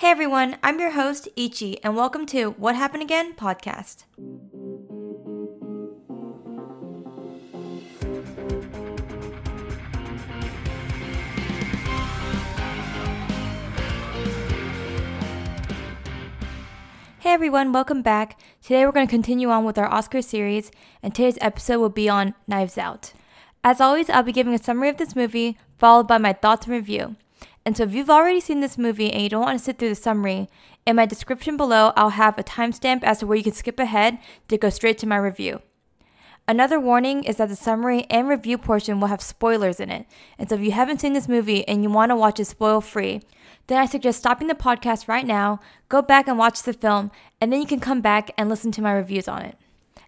Hey everyone, I'm your host, Ichi, and welcome to What Happened Again podcast. Hey everyone, welcome back. Today we're going to continue on with our Oscar series, and today's episode will be on Knives Out. As always, I'll be giving a summary of this movie, followed by my thoughts and review. And so if you've already seen this movie and you don't want to sit through the summary, in my description below, I'll have a timestamp as to where you can skip ahead to go straight to my review. Another warning is that the summary and review portion will have spoilers in it. And so if you haven't seen this movie and you want to watch it spoil free, then I suggest stopping the podcast right now, go back and watch the film, and then you can come back and listen to my reviews on it.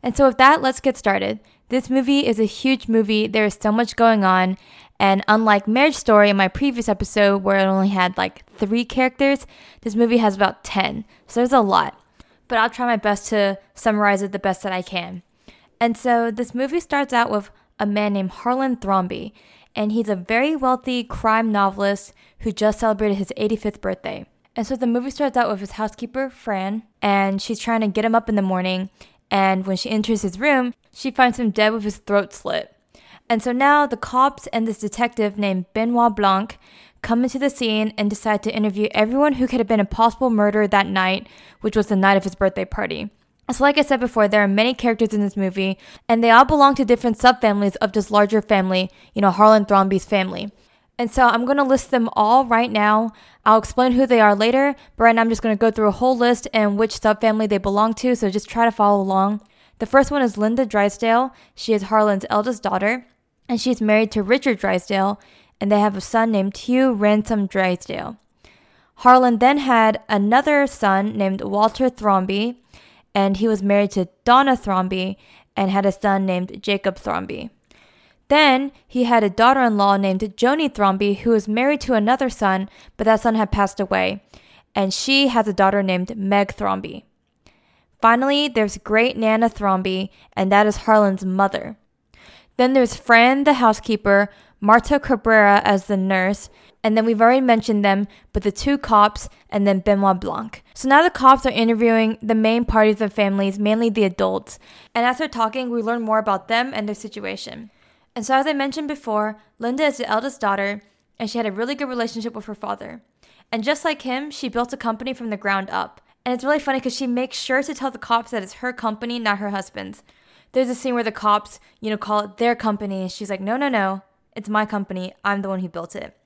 And so with that, let's get started. This movie is a huge movie. There is so much going on, and unlike Marriage Story in my previous episode, where it only had like three characters, this movie has about 10. So there's a lot. But I'll try my best to summarize it the best that I can. And so this movie starts out with a man named Harlan Thrombey, and he's a very wealthy crime novelist who just celebrated his 85th birthday. And so the movie starts out with his housekeeper, Fran, and she's trying to get him up in the morning. And when she enters his room, she finds him dead with his throat slit. And so now the cops and this detective named Benoit Blanc come into the scene and decide to interview everyone who could have been a possible murderer that night, which was the night of his birthday party. So, like I said before, there are many characters in this movie, and they all belong to different subfamilies of this larger family, you know, Harlan Thrombey's family. And so I'm going to list them all right now. I'll explain who they are later, but right now I'm just going to go through a whole list and which subfamily they belong to, so just try to follow along. The first one is Linda Drysdale. She is Harlan's eldest daughter and she's married to Richard Drysdale, and they have a son named Hugh Ransom Drysdale. Harlan then had another son named Walter Thrombey, and he was married to Donna Thrombey and had a son named Jacob Thrombey. Then he had a daughter in law named Joni Thrombey, who was married to another son, but that son had passed away, and she has a daughter named Meg Thrombey. Finally, there's great Nana Thrombey, and that is Harlan's mother. Then there's Fran, the housekeeper, Marta Cabrera as the nurse, and then we've already mentioned them, but the two cops, and then Benoit Blanc. So now the cops are interviewing the main parties of families, mainly the adults. And as they're talking, we learn more about them and their situation. And so, as I mentioned before, Linda is the eldest daughter, and she had a really good relationship with her father. And just like him, she built a company from the ground up. And it's really funny because she makes sure to tell the cops that it's her company, not her husband's there's a scene where the cops, you know, call it their company. She's like, no, no, no, it's my company. I'm the one who built it.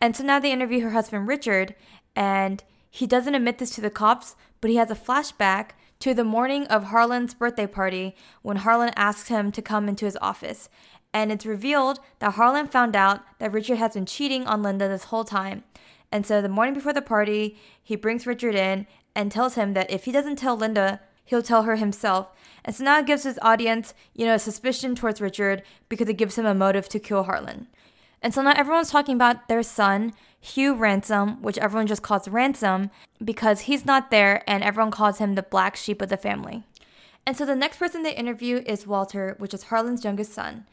And so now they interview her husband, Richard, and he doesn't admit this to the cops, but he has a flashback to the morning of Harlan's birthday party when Harlan asks him to come into his office. And it's revealed that Harlan found out that Richard has been cheating on Linda this whole time. And so the morning before the party, he brings Richard in and tells him that if he doesn't tell Linda he'll tell her himself. And so now it gives his audience, you know, a suspicion towards Richard because it gives him a motive to kill Harlan. And so now everyone's talking about their son, Hugh Ransom, which everyone just calls Ransom because he's not there and everyone calls him the black sheep of the family. And so the next person they interview is Walter, which is Harlan's youngest son.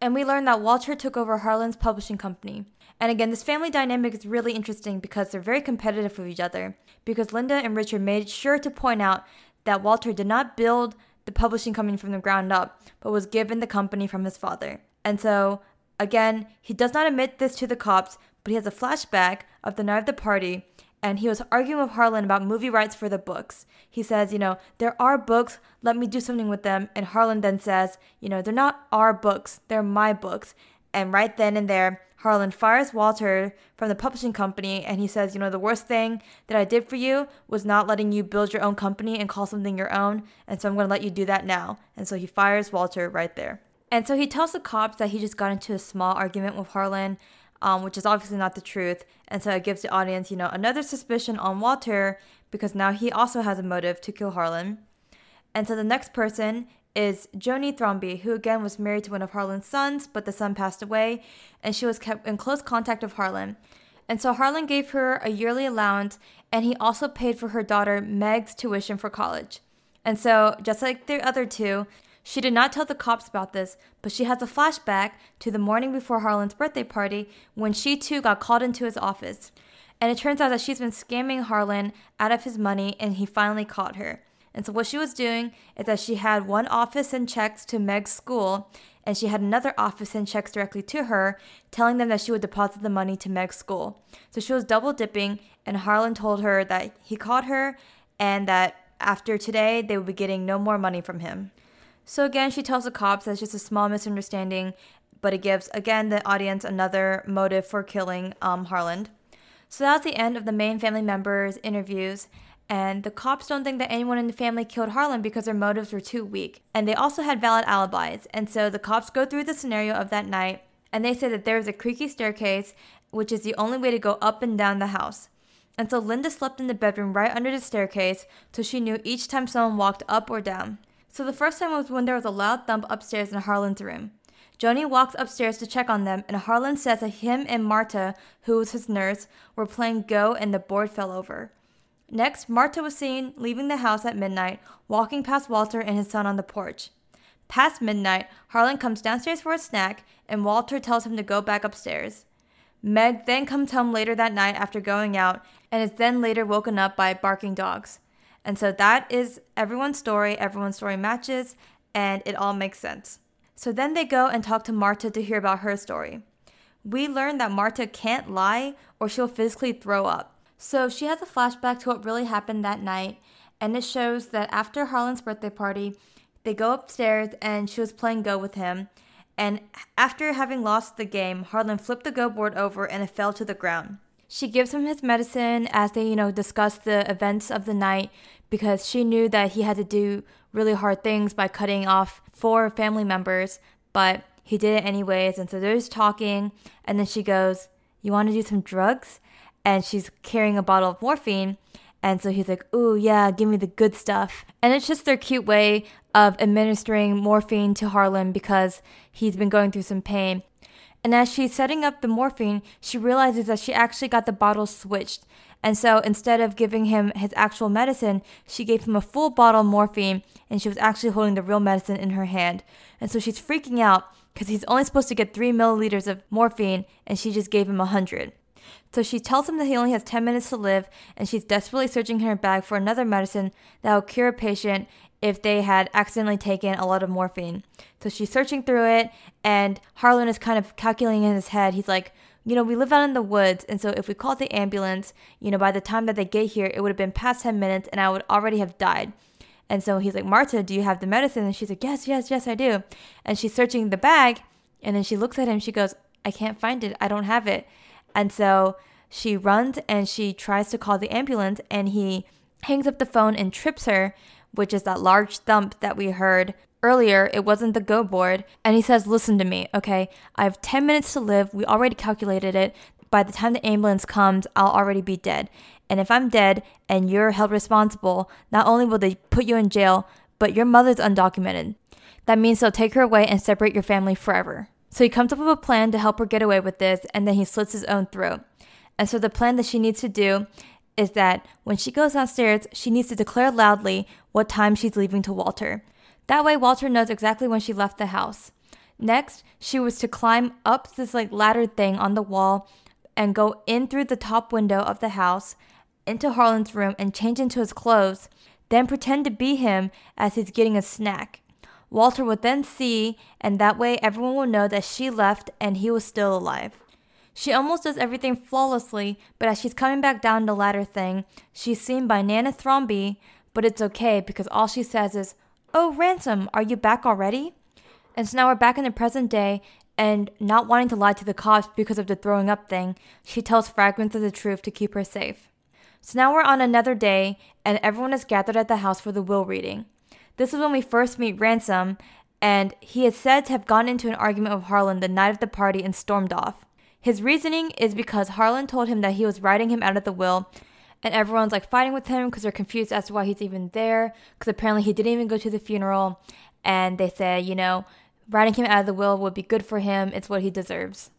And we learn that Walter took over Harlan's publishing company. And again, this family dynamic is really interesting because they're very competitive with each other. Because Linda and Richard made sure to point out that Walter did not build the publishing company from the ground up, but was given the company from his father. And so, again, he does not admit this to the cops, but he has a flashback of the night of the party, and he was arguing with Harlan about movie rights for the books. He says, you know, there are books, let me do something with them. And Harlan then says, you know, they're not our books, they're my books. And right then and there, Harlan fires Walter from the publishing company and he says, You know, the worst thing that I did for you was not letting you build your own company and call something your own. And so I'm going to let you do that now. And so he fires Walter right there. And so he tells the cops that he just got into a small argument with Harlan, um, which is obviously not the truth. And so it gives the audience, you know, another suspicion on Walter because now he also has a motive to kill Harlan. And so the next person is Joni Thrombey, who again was married to one of Harlan's sons, but the son passed away, and she was kept in close contact with Harlan. And so Harlan gave her a yearly allowance, and he also paid for her daughter Meg's tuition for college. And so, just like the other two, she did not tell the cops about this, but she has a flashback to the morning before Harlan's birthday party when she too got called into his office. And it turns out that she's been scamming Harlan out of his money and he finally caught her. And so what she was doing is that she had one office and checks to Meg's school and she had another office and checks directly to her, telling them that she would deposit the money to Meg's school. So she was double dipping, and Harlan told her that he caught her and that after today they would be getting no more money from him. So again, she tells the cops that's just a small misunderstanding, but it gives again the audience another motive for killing um, Harlan. So that's the end of the main family members' interviews, and the cops don't think that anyone in the family killed Harlan because their motives were too weak. And they also had valid alibis. And so the cops go through the scenario of that night and they say that there is a creaky staircase, which is the only way to go up and down the house. And so Linda slept in the bedroom right under the staircase so she knew each time someone walked up or down. So the first time was when there was a loud thump upstairs in Harlan's room. Joni walks upstairs to check on them, and Harlan says that him and Marta, who was his nurse, were playing Go and the board fell over. Next, Marta was seen leaving the house at midnight, walking past Walter and his son on the porch. Past midnight, Harlan comes downstairs for a snack, and Walter tells him to go back upstairs. Meg then comes home later that night after going out and is then later woken up by barking dogs. And so that is everyone's story. Everyone's story matches, and it all makes sense. So then they go and talk to Marta to hear about her story. We learn that Marta can't lie or she'll physically throw up. So she has a flashback to what really happened that night, and it shows that after Harlan's birthday party, they go upstairs and she was playing Go with him. And after having lost the game, Harlan flipped the Go board over and it fell to the ground. She gives him his medicine as they, you know, discuss the events of the night because she knew that he had to do really hard things by cutting off four family members, but he did it anyways. And so they're just talking, and then she goes, You want to do some drugs? And she's carrying a bottle of morphine. And so he's like, Ooh, yeah, give me the good stuff. And it's just their cute way of administering morphine to Harlan because he's been going through some pain. And as she's setting up the morphine, she realizes that she actually got the bottle switched. And so instead of giving him his actual medicine, she gave him a full bottle of morphine and she was actually holding the real medicine in her hand. And so she's freaking out because he's only supposed to get three milliliters of morphine and she just gave him a hundred. So she tells him that he only has 10 minutes to live, and she's desperately searching in her bag for another medicine that will cure a patient if they had accidentally taken a lot of morphine. So she's searching through it, and Harlan is kind of calculating in his head. He's like, you know, we live out in the woods, and so if we called the ambulance, you know, by the time that they get here, it would have been past 10 minutes, and I would already have died. And so he's like, Marta, do you have the medicine? And she's like, yes, yes, yes, I do. And she's searching the bag, and then she looks at him. She goes, I can't find it. I don't have it. And so she runs and she tries to call the ambulance, and he hangs up the phone and trips her, which is that large thump that we heard earlier. It wasn't the go board. And he says, Listen to me, okay? I have 10 minutes to live. We already calculated it. By the time the ambulance comes, I'll already be dead. And if I'm dead and you're held responsible, not only will they put you in jail, but your mother's undocumented. That means they'll take her away and separate your family forever. So he comes up with a plan to help her get away with this, and then he slits his own throat. And so the plan that she needs to do is that when she goes downstairs, she needs to declare loudly what time she's leaving to Walter. That way, Walter knows exactly when she left the house. Next, she was to climb up this like ladder thing on the wall and go in through the top window of the house into Harlan's room and change into his clothes, then pretend to be him as he's getting a snack. Walter would then see, and that way everyone will know that she left and he was still alive. She almost does everything flawlessly, but as she's coming back down the ladder thing, she's seen by Nana Thrombey, but it's okay because all she says is, Oh, Ransom, are you back already? And so now we're back in the present day, and not wanting to lie to the cops because of the throwing up thing, she tells fragments of the truth to keep her safe. So now we're on another day, and everyone is gathered at the house for the will reading. This is when we first meet Ransom, and he is said to have gone into an argument with Harlan the night of the party and stormed off. His reasoning is because Harlan told him that he was writing him out of the will, and everyone's like fighting with him because they're confused as to why he's even there, because apparently he didn't even go to the funeral, and they say, you know, writing him out of the will would be good for him, it's what he deserves.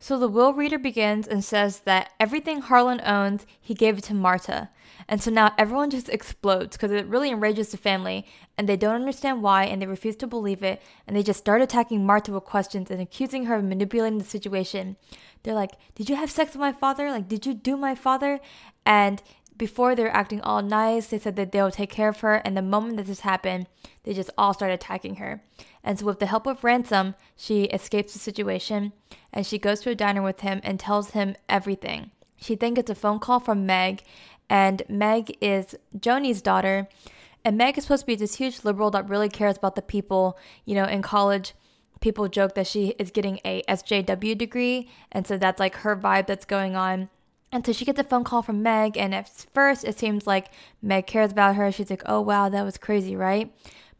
So the will reader begins and says that everything Harlan owns, he gave it to Marta. And so now everyone just explodes because it really enrages the family and they don't understand why and they refuse to believe it and they just start attacking Marta with questions and accusing her of manipulating the situation. They're like, Did you have sex with my father? Like, did you do my father? And before they're acting all nice, they said that they'll take care of her. And the moment that this happened, they just all start attacking her. And so, with the help of Ransom, she escapes the situation and she goes to a diner with him and tells him everything. She then gets a phone call from Meg, and Meg is Joni's daughter. And Meg is supposed to be this huge liberal that really cares about the people. You know, in college, people joke that she is getting a SJW degree, and so that's like her vibe that's going on. And so she gets a phone call from Meg, and at first it seems like Meg cares about her. She's like, oh wow, that was crazy, right?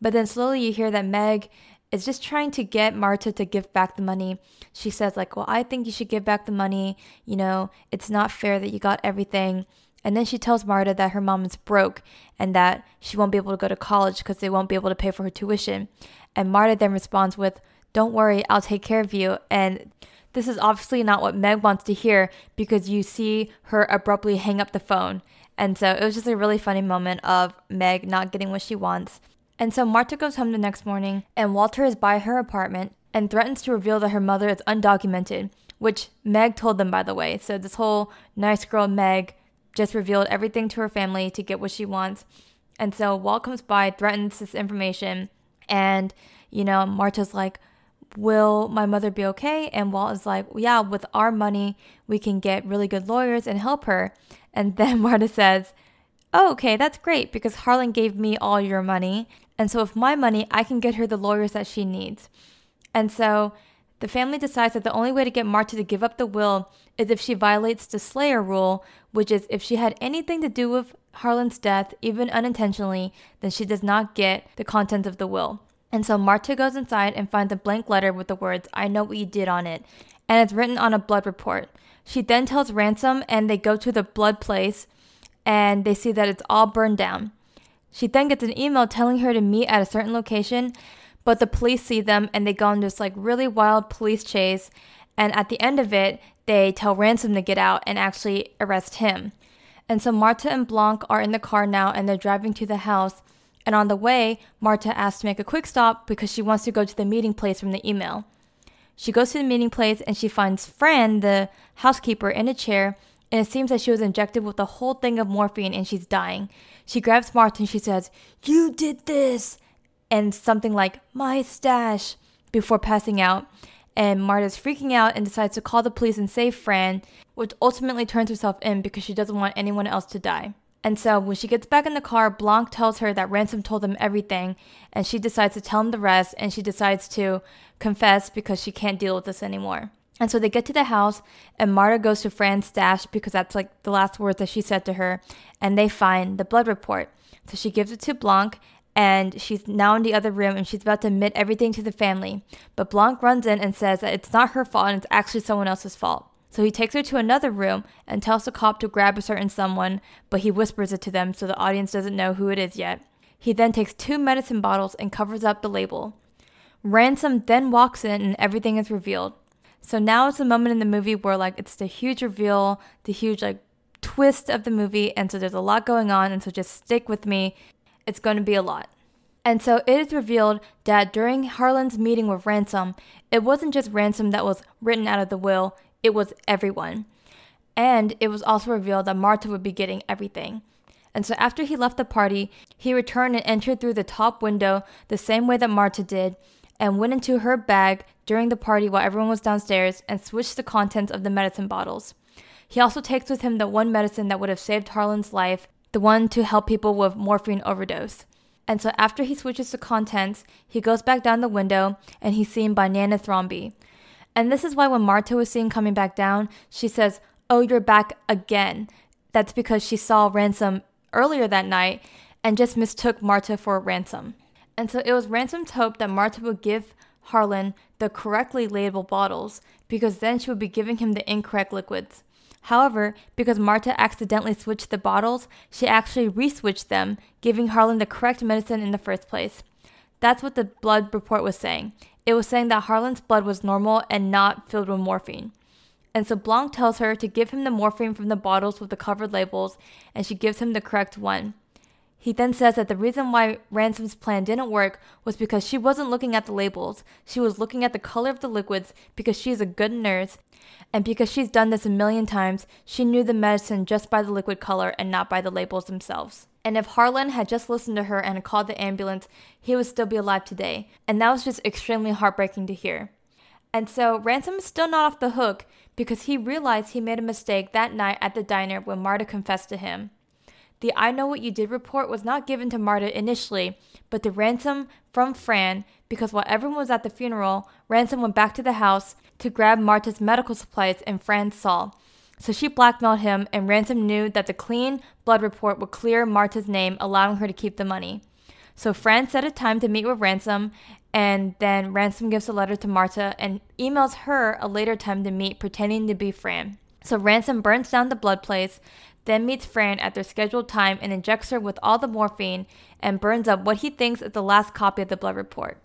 But then slowly you hear that Meg is just trying to get Marta to give back the money. She says, like, well, I think you should give back the money. You know, it's not fair that you got everything. And then she tells Marta that her mom is broke and that she won't be able to go to college because they won't be able to pay for her tuition. And Marta then responds with, Don't worry, I'll take care of you. And this is obviously not what Meg wants to hear because you see her abruptly hang up the phone. And so it was just a really funny moment of Meg not getting what she wants. And so Marta goes home the next morning, and Walter is by her apartment and threatens to reveal that her mother is undocumented, which Meg told them, by the way. So this whole nice girl Meg just revealed everything to her family to get what she wants. And so Walt comes by, threatens this information, and you know, Marta's like, Will my mother be okay? And Walt is like, Yeah, with our money, we can get really good lawyers and help her. And then Marta says, Oh, okay, that's great because Harlan gave me all your money. And so, with my money, I can get her the lawyers that she needs. And so, the family decides that the only way to get Marta to give up the will is if she violates the Slayer rule, which is if she had anything to do with Harlan's death, even unintentionally, then she does not get the contents of the will. And so Marta goes inside and finds a blank letter with the words, I know what you did on it. And it's written on a blood report. She then tells Ransom, and they go to the blood place and they see that it's all burned down. She then gets an email telling her to meet at a certain location, but the police see them and they go on this like really wild police chase. And at the end of it, they tell Ransom to get out and actually arrest him. And so Marta and Blanc are in the car now and they're driving to the house. And on the way, Marta asks to make a quick stop because she wants to go to the meeting place from the email. She goes to the meeting place and she finds Fran, the housekeeper, in a chair, and it seems that she was injected with a whole thing of morphine and she's dying. She grabs Marta, she says, You did this! And something like, My stash, before passing out and Marta's freaking out and decides to call the police and save Fran, which ultimately turns herself in because she doesn't want anyone else to die. And so when she gets back in the car, Blanc tells her that Ransom told them everything, and she decides to tell him the rest, and she decides to confess because she can't deal with this anymore. And so they get to the house, and Marta goes to Fran's stash because that's like the last words that she said to her, and they find the blood report. So she gives it to Blanc, and she's now in the other room and she's about to admit everything to the family. But Blanc runs in and says that it's not her fault and it's actually someone else's fault. So he takes her to another room and tells the cop to grab a certain someone, but he whispers it to them so the audience doesn't know who it is yet. He then takes two medicine bottles and covers up the label. Ransom then walks in and everything is revealed. So now it's the moment in the movie where like it's the huge reveal, the huge like twist of the movie, and so there's a lot going on, and so just stick with me it's going to be a lot. And so it is revealed that during Harlan's meeting with Ransom, it wasn't just Ransom that was written out of the will, it was everyone. And it was also revealed that Marta would be getting everything. And so after he left the party, he returned and entered through the top window the same way that Marta did and went into her bag during the party while everyone was downstairs and switched the contents of the medicine bottles. He also takes with him the one medicine that would have saved Harlan's life the one to help people with morphine overdose. And so after he switches the contents, he goes back down the window and he's seen by Nana Thrombey. And this is why when Marta was seen coming back down, she says, Oh, you're back again. That's because she saw Ransom earlier that night and just mistook Marta for Ransom. And so it was Ransom's hope that Marta would give Harlan the correctly labeled bottles because then she would be giving him the incorrect liquids. However, because Marta accidentally switched the bottles, she actually re-switched them, giving Harlan the correct medicine in the first place. That's what the blood report was saying. It was saying that Harlan's blood was normal and not filled with morphine. And so Blanc tells her to give him the morphine from the bottles with the covered labels, and she gives him the correct one. He then says that the reason why Ransom's plan didn't work was because she wasn't looking at the labels. She was looking at the color of the liquids because she's a good nurse. And because she's done this a million times, she knew the medicine just by the liquid color and not by the labels themselves. And if Harlan had just listened to her and called the ambulance, he would still be alive today. And that was just extremely heartbreaking to hear. And so Ransom is still not off the hook because he realized he made a mistake that night at the diner when Marta confessed to him. The I Know What You Did report was not given to Marta initially, but the Ransom from Fran because while everyone was at the funeral, Ransom went back to the house to grab Marta's medical supplies and Fran saw. So she blackmailed him, and Ransom knew that the clean blood report would clear Marta's name, allowing her to keep the money. So Fran set a time to meet with Ransom, and then Ransom gives a letter to Marta and emails her a later time to meet, pretending to be Fran. So Ransom burns down the blood place, then meets Fran at their scheduled time and injects her with all the morphine and burns up what he thinks is the last copy of the blood report.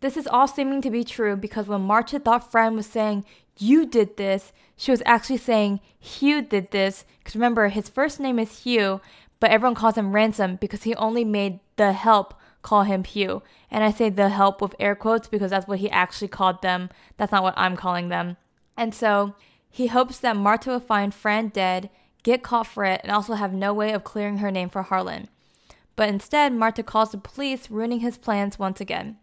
This is all seeming to be true because when Marta thought Fran was saying, You did this, she was actually saying, Hugh did this. Because remember, his first name is Hugh, but everyone calls him Ransom because he only made the help call him Hugh. And I say the help with air quotes because that's what he actually called them. That's not what I'm calling them. And so he hopes that Marta will find Fran dead get caught for it, and also have no way of clearing her name for Harlan. But instead, Marta calls the police, ruining his plans once again.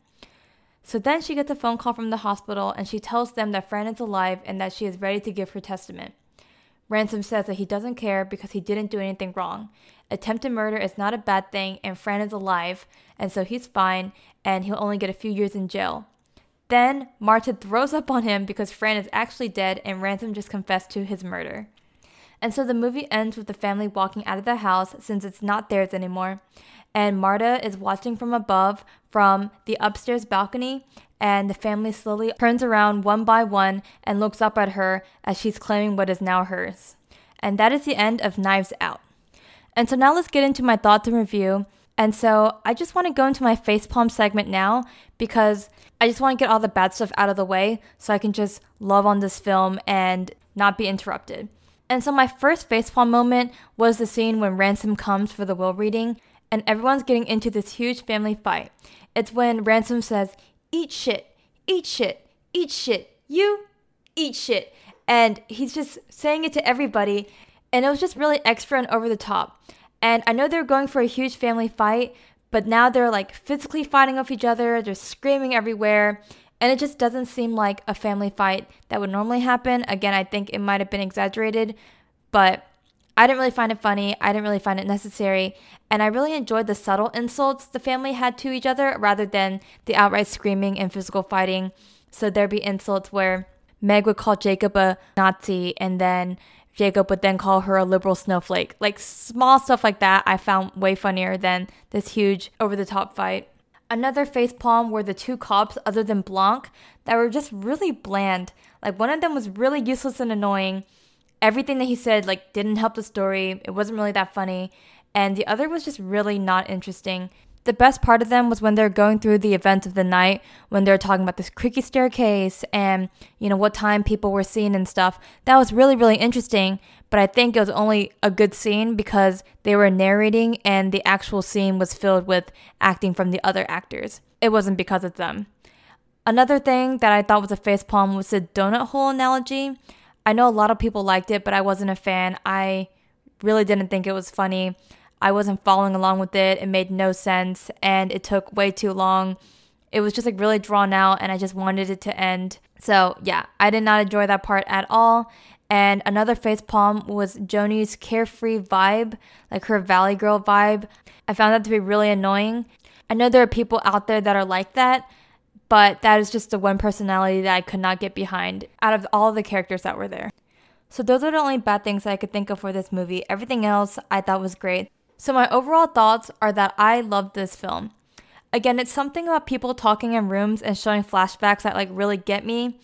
So then she gets a phone call from the hospital and she tells them that Fran is alive and that she is ready to give her testament. Ransom says that he doesn't care because he didn't do anything wrong. Attempted murder is not a bad thing and Fran is alive, and so he's fine and he'll only get a few years in jail. Then Marta throws up on him because Fran is actually dead and Ransom just confessed to his murder. And so the movie ends with the family walking out of the house since it's not theirs anymore. And Marta is watching from above from the upstairs balcony, and the family slowly turns around one by one and looks up at her as she's claiming what is now hers. And that is the end of Knives Out. And so now let's get into my thoughts and review. And so I just want to go into my facepalm segment now because I just want to get all the bad stuff out of the way so I can just love on this film and not be interrupted. And so my first facepalm moment was the scene when Ransom comes for the will reading and everyone's getting into this huge family fight. It's when Ransom says, Eat shit, eat shit, eat shit, you eat shit. And he's just saying it to everybody. And it was just really extra and over the top. And I know they're going for a huge family fight, but now they're like physically fighting off each other, they're screaming everywhere. And it just doesn't seem like a family fight that would normally happen. Again, I think it might have been exaggerated, but I didn't really find it funny. I didn't really find it necessary. And I really enjoyed the subtle insults the family had to each other rather than the outright screaming and physical fighting. So there'd be insults where Meg would call Jacob a Nazi and then Jacob would then call her a liberal snowflake. Like small stuff like that, I found way funnier than this huge over the top fight. Another facepalm were the two cops, other than Blanc, that were just really bland. Like one of them was really useless and annoying. Everything that he said like didn't help the story. It wasn't really that funny. And the other was just really not interesting. The best part of them was when they're going through the events of the night, when they're talking about this creaky staircase and, you know, what time people were seen and stuff. That was really, really interesting. But I think it was only a good scene because they were narrating and the actual scene was filled with acting from the other actors. It wasn't because of them. Another thing that I thought was a facepalm was the donut hole analogy. I know a lot of people liked it, but I wasn't a fan. I really didn't think it was funny. I wasn't following along with it. It made no sense and it took way too long. It was just like really drawn out and I just wanted it to end. So, yeah, I did not enjoy that part at all. And another face palm was Joni's carefree vibe, like her Valley Girl vibe. I found that to be really annoying. I know there are people out there that are like that, but that is just the one personality that I could not get behind out of all the characters that were there. So, those are the only bad things that I could think of for this movie. Everything else I thought was great. So, my overall thoughts are that I loved this film. Again, it's something about people talking in rooms and showing flashbacks that like really get me.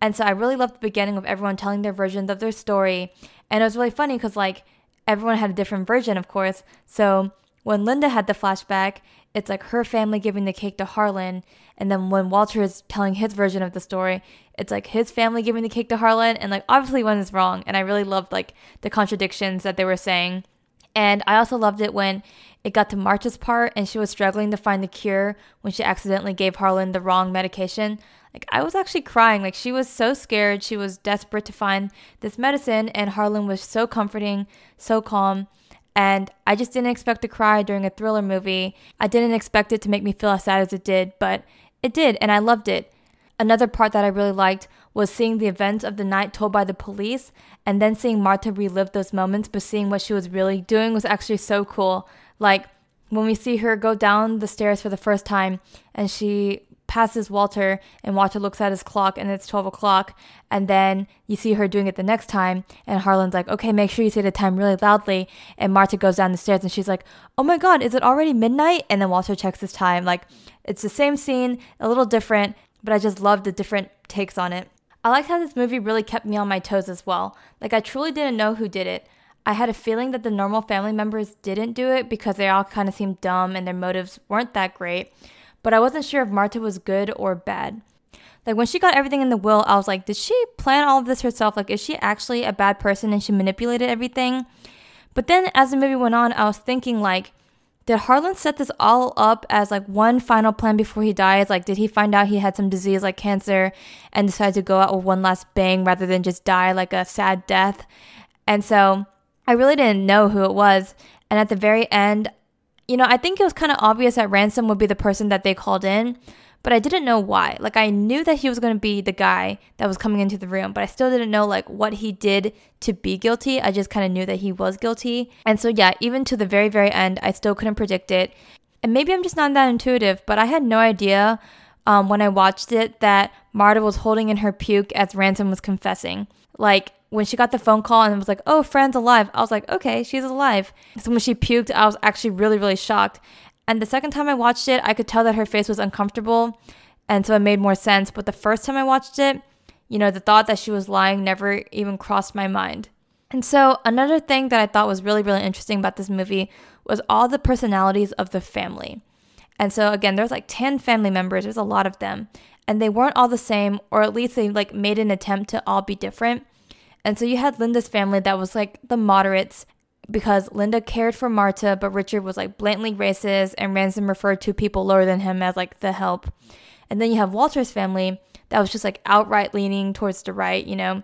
And so I really loved the beginning of everyone telling their versions of their story. And it was really funny because like everyone had a different version, of course. So when Linda had the flashback, it's like her family giving the cake to Harlan. And then when Walter is telling his version of the story, it's like his family giving the cake to Harlan. And like obviously one is wrong. And I really loved like the contradictions that they were saying. And I also loved it when it got to Marta's part and she was struggling to find the cure when she accidentally gave Harlan the wrong medication. Like I was actually crying. Like she was so scared. She was desperate to find this medicine and Harlan was so comforting, so calm. And I just didn't expect to cry during a thriller movie. I didn't expect it to make me feel as sad as it did, but it did, and I loved it. Another part that I really liked was seeing the events of the night told by the police and then seeing Marta relive those moments, but seeing what she was really doing was actually so cool. Like when we see her go down the stairs for the first time and she passes Walter and Walter looks at his clock and it's 12 o'clock and then you see her doing it the next time and Harlan's like okay make sure you say the time really loudly. And Marta goes down the stairs and she's like oh my god is it already midnight? And then Walter checks his time. Like it's the same scene a little different but I just love the different takes on it I liked how this movie really kept me on my toes as well like I truly didn't know who did it I had a feeling that the normal family members didn't do it because they all kind of seemed dumb and their motives weren't that great but I wasn't sure if Marta was good or bad. Like when she got everything in the will, I was like, did she plan all of this herself? Like, is she actually a bad person and she manipulated everything? But then as the movie went on, I was thinking, like, did Harlan set this all up as like one final plan before he dies? Like, did he find out he had some disease like cancer and decided to go out with one last bang rather than just die like a sad death? And so I really didn't know who it was. And at the very end, you know, I think it was kind of obvious that Ransom would be the person that they called in, but I didn't know why. Like I knew that he was going to be the guy that was coming into the room, but I still didn't know like what he did to be guilty. I just kind of knew that he was guilty. And so yeah, even to the very very end, I still couldn't predict it. And maybe I'm just not that intuitive, but I had no idea um, when I watched it that Marta was holding in her puke as Ransom was confessing. Like when she got the phone call and was like, "Oh, Fran's alive," I was like, "Okay, she's alive." So when she puked, I was actually really, really shocked. And the second time I watched it, I could tell that her face was uncomfortable, and so it made more sense. But the first time I watched it, you know, the thought that she was lying never even crossed my mind. And so another thing that I thought was really, really interesting about this movie was all the personalities of the family. And so again, there's like 10 family members, there's a lot of them, and they weren't all the same, or at least they like made an attempt to all be different. And so you had Linda's family that was like the moderates because Linda cared for Marta, but Richard was like blatantly racist and Ransom referred to people lower than him as like the help. And then you have Walter's family that was just like outright leaning towards the right, you know.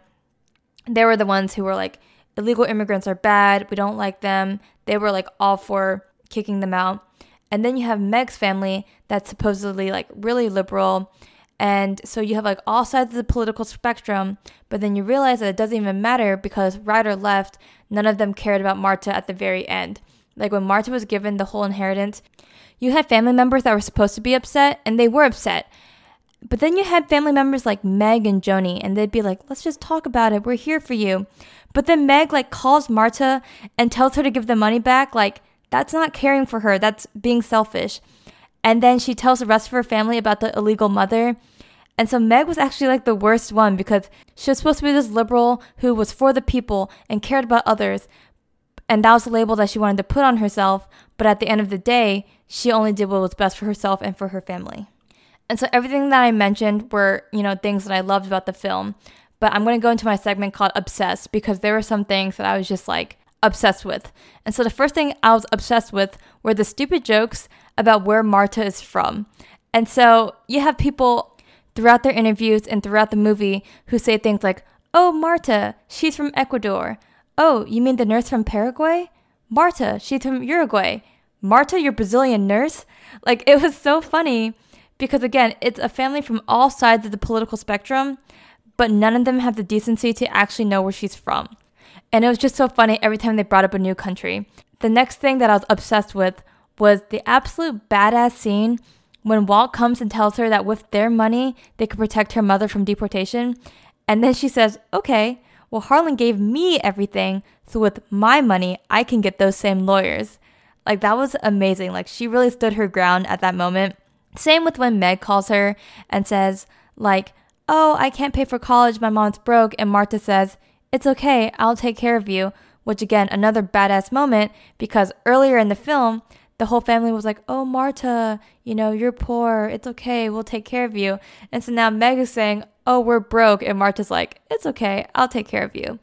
They were the ones who were like, illegal immigrants are bad, we don't like them. They were like all for kicking them out. And then you have Meg's family that's supposedly like really liberal and so you have like all sides of the political spectrum, but then you realize that it doesn't even matter because right or left, none of them cared about Marta at the very end. Like when Marta was given the whole inheritance, you had family members that were supposed to be upset and they were upset. But then you had family members like Meg and Joni, and they'd be like, let's just talk about it. We're here for you. But then Meg like calls Marta and tells her to give the money back. Like, that's not caring for her. That's being selfish. And then she tells the rest of her family about the illegal mother. And so Meg was actually like the worst one because she was supposed to be this liberal who was for the people and cared about others. And that was the label that she wanted to put on herself. But at the end of the day, she only did what was best for herself and for her family. And so everything that I mentioned were, you know, things that I loved about the film. But I'm going to go into my segment called Obsessed because there were some things that I was just like obsessed with. And so the first thing I was obsessed with were the stupid jokes about where Marta is from. And so you have people throughout their interviews and throughout the movie who say things like, Oh, Marta, she's from Ecuador. Oh, you mean the nurse from Paraguay? Marta, she's from Uruguay. Marta, your Brazilian nurse? Like, it was so funny because, again, it's a family from all sides of the political spectrum, but none of them have the decency to actually know where she's from. And it was just so funny every time they brought up a new country. The next thing that I was obsessed with was the absolute badass scene when Walt comes and tells her that with their money, they could protect her mother from deportation. And then she says, okay, well, Harlan gave me everything. So with my money, I can get those same lawyers. Like, that was amazing. Like, she really stood her ground at that moment. Same with when Meg calls her and says, like, oh, I can't pay for college. My mom's broke. And Marta says, it's okay. I'll take care of you. Which, again, another badass moment because earlier in the film, the whole family was like, "Oh, Marta, you know, you're poor. It's okay. We'll take care of you." And so now Meg is saying, "Oh, we're broke." And Marta's like, "It's okay. I'll take care of you."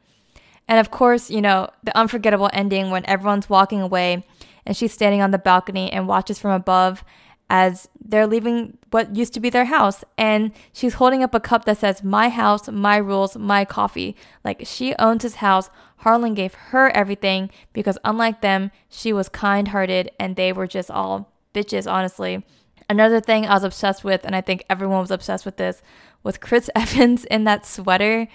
And of course, you know, the unforgettable ending when everyone's walking away and she's standing on the balcony and watches from above as they're leaving what used to be their house. And she's holding up a cup that says, My house, my rules, my coffee. Like she owns his house. Harlan gave her everything because, unlike them, she was kind hearted and they were just all bitches, honestly. Another thing I was obsessed with, and I think everyone was obsessed with this, was Chris Evans in that sweater.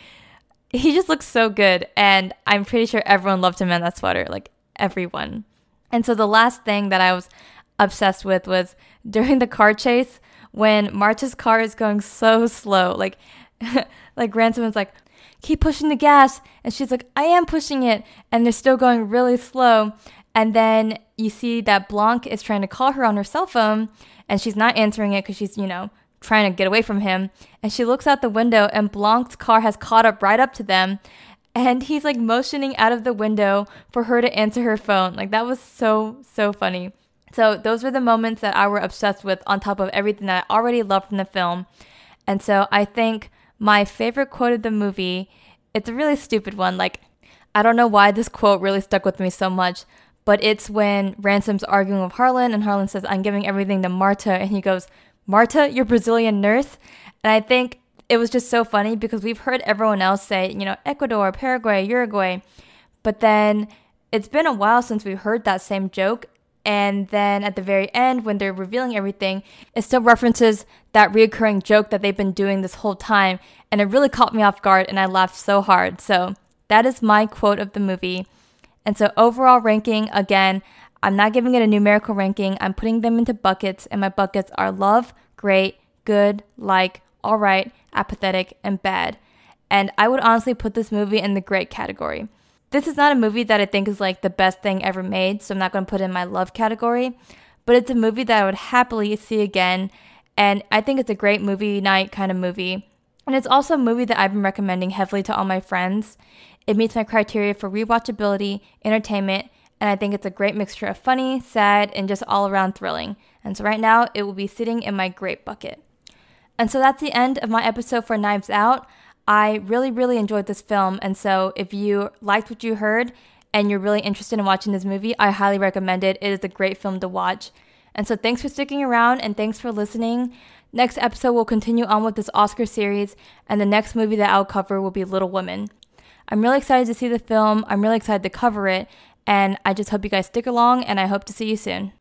He just looks so good. And I'm pretty sure everyone loved him in that sweater. Like everyone. And so the last thing that I was obsessed with was during the car chase when Marta's car is going so slow. Like, like Ransom is like, keep pushing the gas. And she's like, I am pushing it. And they're still going really slow. And then you see that Blanc is trying to call her on her cell phone and she's not answering it because she's, you know, trying to get away from him. And she looks out the window and Blanc's car has caught up right up to them. And he's like motioning out of the window for her to answer her phone. Like that was so, so funny. So those were the moments that I were obsessed with on top of everything that I already loved from the film. And so I think my favorite quote of the movie, it's a really stupid one. Like, I don't know why this quote really stuck with me so much, but it's when Ransom's arguing with Harlan and Harlan says, I'm giving everything to Marta. And he goes, Marta, your Brazilian nurse? And I think it was just so funny because we've heard everyone else say, you know, Ecuador, Paraguay, Uruguay. But then it's been a while since we heard that same joke. And then at the very end, when they're revealing everything, it still references that reoccurring joke that they've been doing this whole time. And it really caught me off guard and I laughed so hard. So that is my quote of the movie. And so, overall ranking, again, I'm not giving it a numerical ranking. I'm putting them into buckets, and my buckets are love, great, good, like, all right, apathetic, and bad. And I would honestly put this movie in the great category. This is not a movie that I think is like the best thing ever made, so I'm not going to put it in my love category, but it's a movie that I would happily see again, and I think it's a great movie night kind of movie. And it's also a movie that I've been recommending heavily to all my friends. It meets my criteria for rewatchability, entertainment, and I think it's a great mixture of funny, sad, and just all around thrilling. And so right now, it will be sitting in my great bucket. And so that's the end of my episode for Knives Out. I really, really enjoyed this film. And so if you liked what you heard and you're really interested in watching this movie, I highly recommend it. It is a great film to watch. And so thanks for sticking around and thanks for listening. Next episode, we'll continue on with this Oscar series, and the next movie that I'll cover will be Little Women. I'm really excited to see the film. I'm really excited to cover it, and I just hope you guys stick along, and I hope to see you soon.